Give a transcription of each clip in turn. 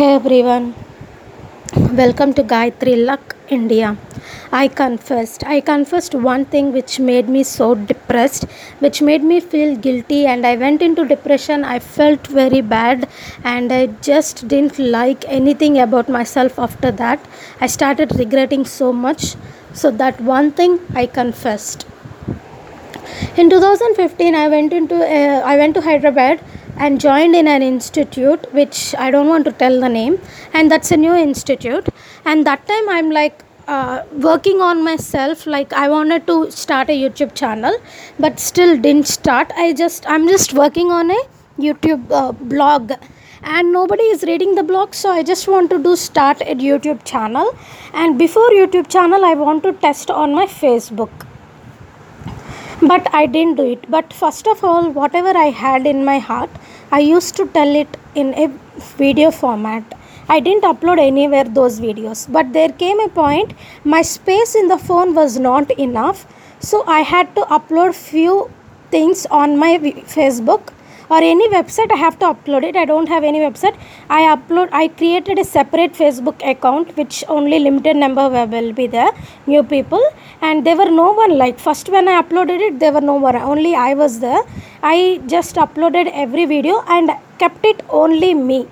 Hey everyone, welcome to Gayatri Luck India. I confessed. I confessed one thing which made me so depressed, which made me feel guilty, and I went into depression. I felt very bad, and I just didn't like anything about myself after that. I started regretting so much. So, that one thing I confessed. In 2015, I went into uh, I went to Hyderabad and joined in an institute which I don't want to tell the name, and that's a new institute. And that time I'm like uh, working on myself. Like I wanted to start a YouTube channel, but still didn't start. I just I'm just working on a YouTube uh, blog and nobody is reading the blog so i just want to do start a youtube channel and before youtube channel i want to test on my facebook but i didn't do it but first of all whatever i had in my heart i used to tell it in a video format. I didn't upload anywhere those videos. But there came a point my space in the phone was not enough. So i had to upload few things on my facebook or any website i have to upload it. I don't have any website. I upload i created a separate facebook account which only limited number will be there new people. And there were no one like first when i uploaded it there were no one only i was there. I just uploaded every video and kept it only me.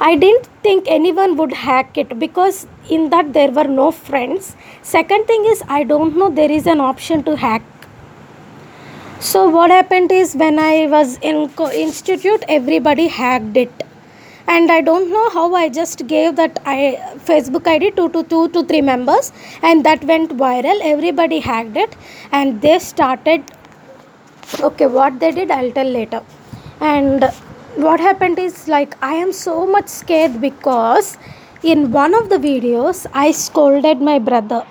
I didn't think anyone would hack it because in that there were no friends. Second thing is, I don't know there is an option to hack so what happened is when i was in co- institute everybody hacked it. And i don't know how i just gave that i facebook id to to two to three members and that went viral everybody hacked it and they started okay what they did i'll tell later. And what happened is like i am so much scared because in one of the videos i scolded my brother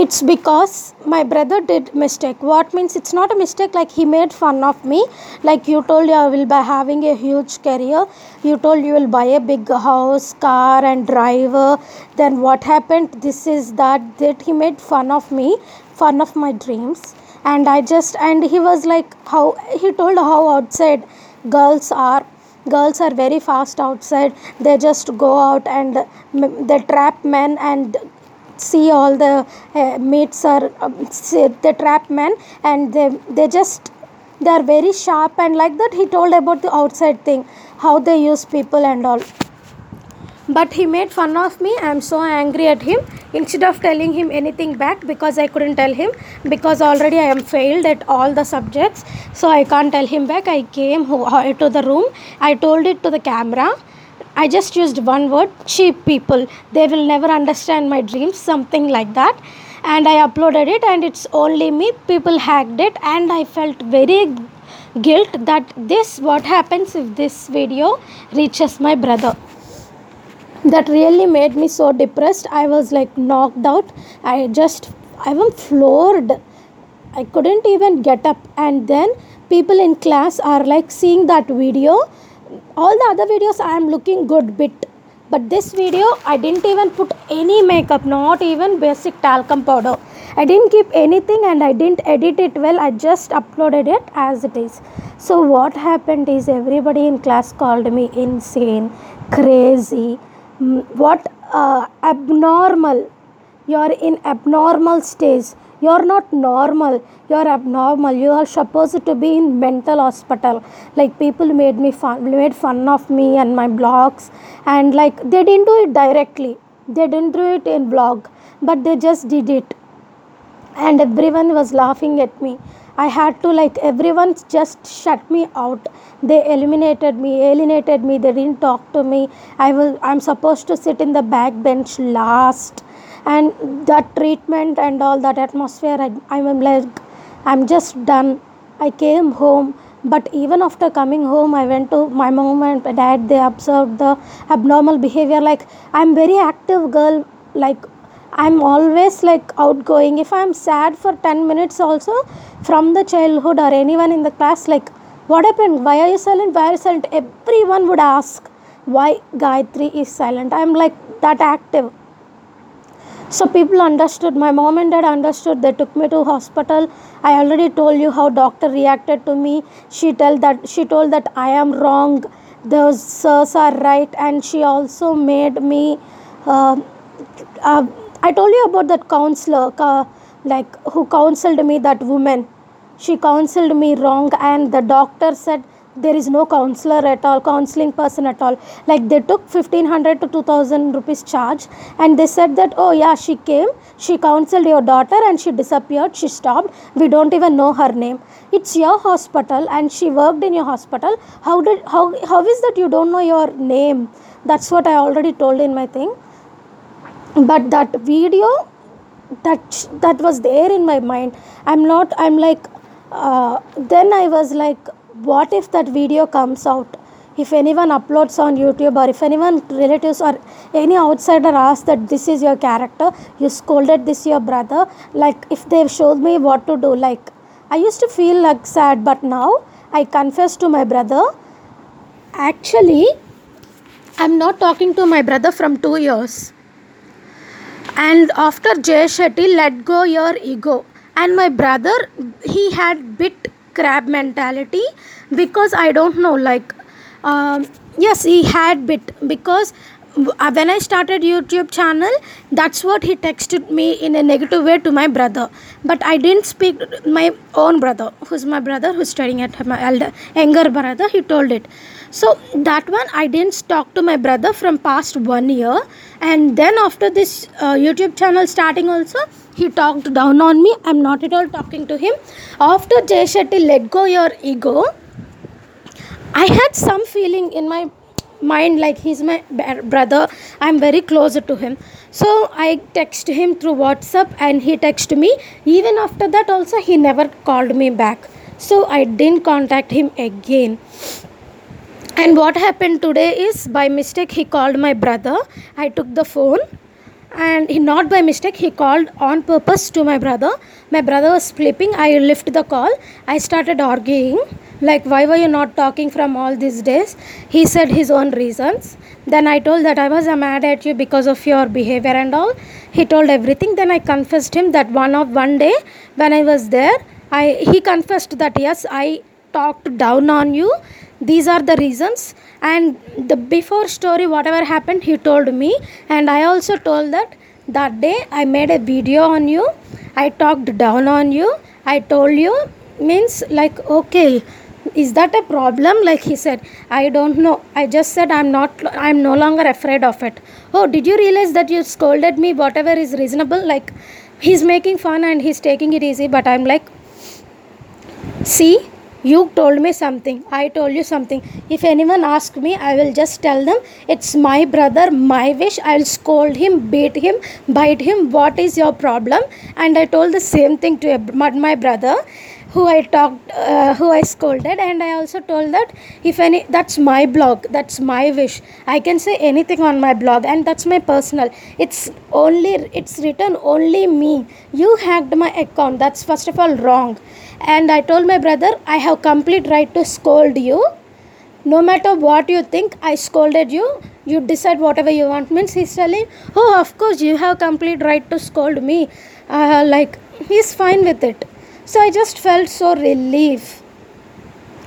it's because my brother did mistake. What means it's not a mistake like he made fun of me. Like you told you i will be having a huge career. You told you will buy a big house car and driver. Then what happened? This is that that he made fun of me fun of my dreams. And i just and he was like how he told how outside girls are. Girls are very fast outside. They just go out and they trap men and see all the uh, mates are um, the trap men and they they just they are very sharp and like that he told about the outside thing how they use people and all. But he made fun of me. I am so angry at him. Instead of telling him anything back because i couldn't tell him because already i am failed at all the subjects so i can't tell him back. I came to the room. I told it to the camera I just used one word cheap people. They will never understand my dreams, something like that. And I uploaded it, and it's only me. People hacked it, and I felt very guilt that this what happens if this video reaches my brother that really made me so depressed i was like knocked out i just i was floored i couldn't even get up and then people in class are like seeing that video all the other videos i am looking good bit. But this video i didn't even put any makeup not even basic talcum powder. I didn't keep anything and i didn't edit it well. I just uploaded it as it is. So what happened is everybody in class called me insane crazy mm, what uh, abnormal. You're in abnormal stage you're not normal. You're abnormal. You are supposed to be in mental hospital. Like people made me fun made fun of me and my blogs. And like they didn't do it directly. They didn't do it in blog but they just did it. And everyone was laughing at me. I had to like everyone just shut me out. They eliminated me alienated me. They didn't talk to me. I was i'm supposed to sit in the back bench last and that treatment and all that atmosphere I, i'm like i'm just done. I came home but even after coming home i went to my mom and dad. They observed the abnormal behavior. Like i'm very active girl. Like i'm always like outgoing. If i'm sad for 10 minutes also from the childhood or anyone in the class like what happened? Why are you silent? Why are you silent? Everyone would ask why gayatri is silent. I'm like that active so people understood my mom and dad understood. They took me to hospital. I already told you how doctor reacted to me. She told that she told that i am wrong. Those sirs are right. And she also made me uh, uh, i told you about that counselor uh, like who counseled me that woman. She counseled me wrong. And the doctor said there is no counselor at all counseling person at all. Like they took 1500 to 2000 rupees charge and they said that oh yeah she came she counseled your daughter and she disappeared she stopped. We don't even know her name. It's your hospital and she worked in your hospital. How did how how is that you don't know your name? That's what i already told in my thing. But that video that that was there in my mind. I'm not i'm like uh, then i was like what if that video comes out? If anyone uploads on youtube or if anyone relatives or any outsider asks that this is your character you scolded this your brother like if they showed me what to do like i used to feel like sad but now i confess to my brother. Actually i'm not talking to my brother from 2 years. And after Jay Shetty let go your ego. And my brother he had bit crab mentality because I don't know like um, yes he had bit because when I started YouTube channel, that's what he texted me in a negative way to my brother. But I didn't speak my own brother, who's my brother, who's studying at my elder younger brother. He told it. So that one I didn't talk to my brother from past one year, and then after this uh, YouTube channel starting also, he talked down on me. I'm not at all talking to him. After Jay Shetty let go your ego, I had some feeling in my mind like he's my brother. I'm very close to him. So i text him through whatsapp and he texted me. Even after that also he never called me back. So i didn't contact him again. And what happened today is by mistake he called my brother. I took the phone. And he not by mistake he called on purpose to my brother. My brother was sleeping. I lifted the call. I started arguing like why were you not talking from all these days? He said his own reasons. Then i told that i was mad at you because of your behavior and all. He told everything. Then i confessed him that one of one day when i was there i he confessed that yes i talked down on you. These are the reasons. And the before story whatever happened he told me. And i also told that that day i made a video on you. I talked down on you. I told you means like okay is that a problem? Like he said i don't know. I just said i'm not i'm no longer afraid of it. Oh did you realize that you scolded me? Whatever is reasonable. Like he's making fun and he's taking it easy but i'm like see you told me something. I told you something. If anyone asks me i will just tell them. It's my brother my wish. I'll scold him beat him bite him. What is your problem? And i told the same thing to my brother who I talked, uh, who I scolded, and I also told that if any, that's my blog, that's my wish. I can say anything on my blog, and that's my personal. It's only, it's written only me. You hacked my account. That's first of all wrong. And I told my brother, I have complete right to scold you. No matter what you think, I scolded you. You decide whatever you want. Means he's telling, oh, of course you have complete right to scold me. Uh, like he's fine with it so I just felt so relief.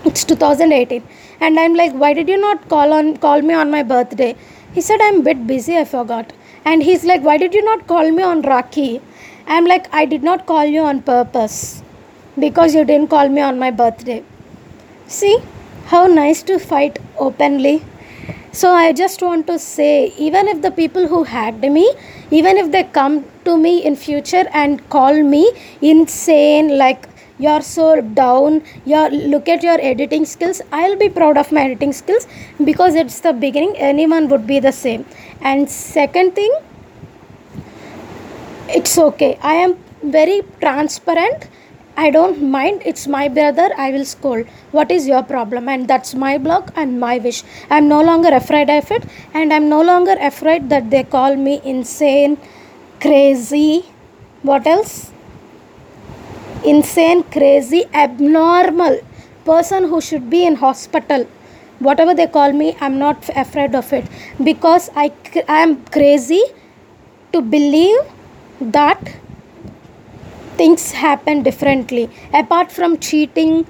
It's 2018 and I'm like why did you not call on call me on my birthday? He said I'm a bit busy I forgot. And he's like why did you not call me on Rakhi? I'm like I did not call you on purpose because you didn't call me on my birthday. See how nice to fight openly. So I just want to say even if the people who hacked me even if they come to me in future and call me insane like you're so down you look at your editing skills i'll be proud of my editing skills because it's the beginning anyone would be the same. And second thing it's okay. I am very transparent I don't mind. It's my brother. I will scold. What is your problem? And that's my block and my wish. I'm no longer afraid of it. And I'm no longer afraid that they call me insane, crazy. What else? Insane, crazy, abnormal person who should be in hospital. Whatever they call me, I'm not afraid of it because I, I am crazy to believe that things happen differently. Apart from cheating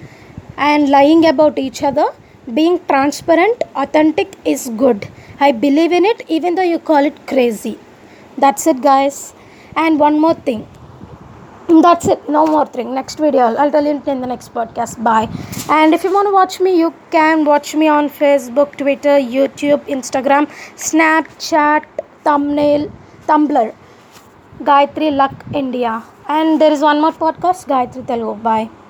and lying about each other being transparent authentic is good. I believe in it even though you call it crazy. That's it guys. And one more thing. That's it. No more thing. Next video. I'll tell you in the next podcast. Bye. And if you want to watch me you can watch me on facebook twitter youtube instagram snapchat thumbnail tumblr gayatri luck india. And there is one more podcast gayatri telugu. Bye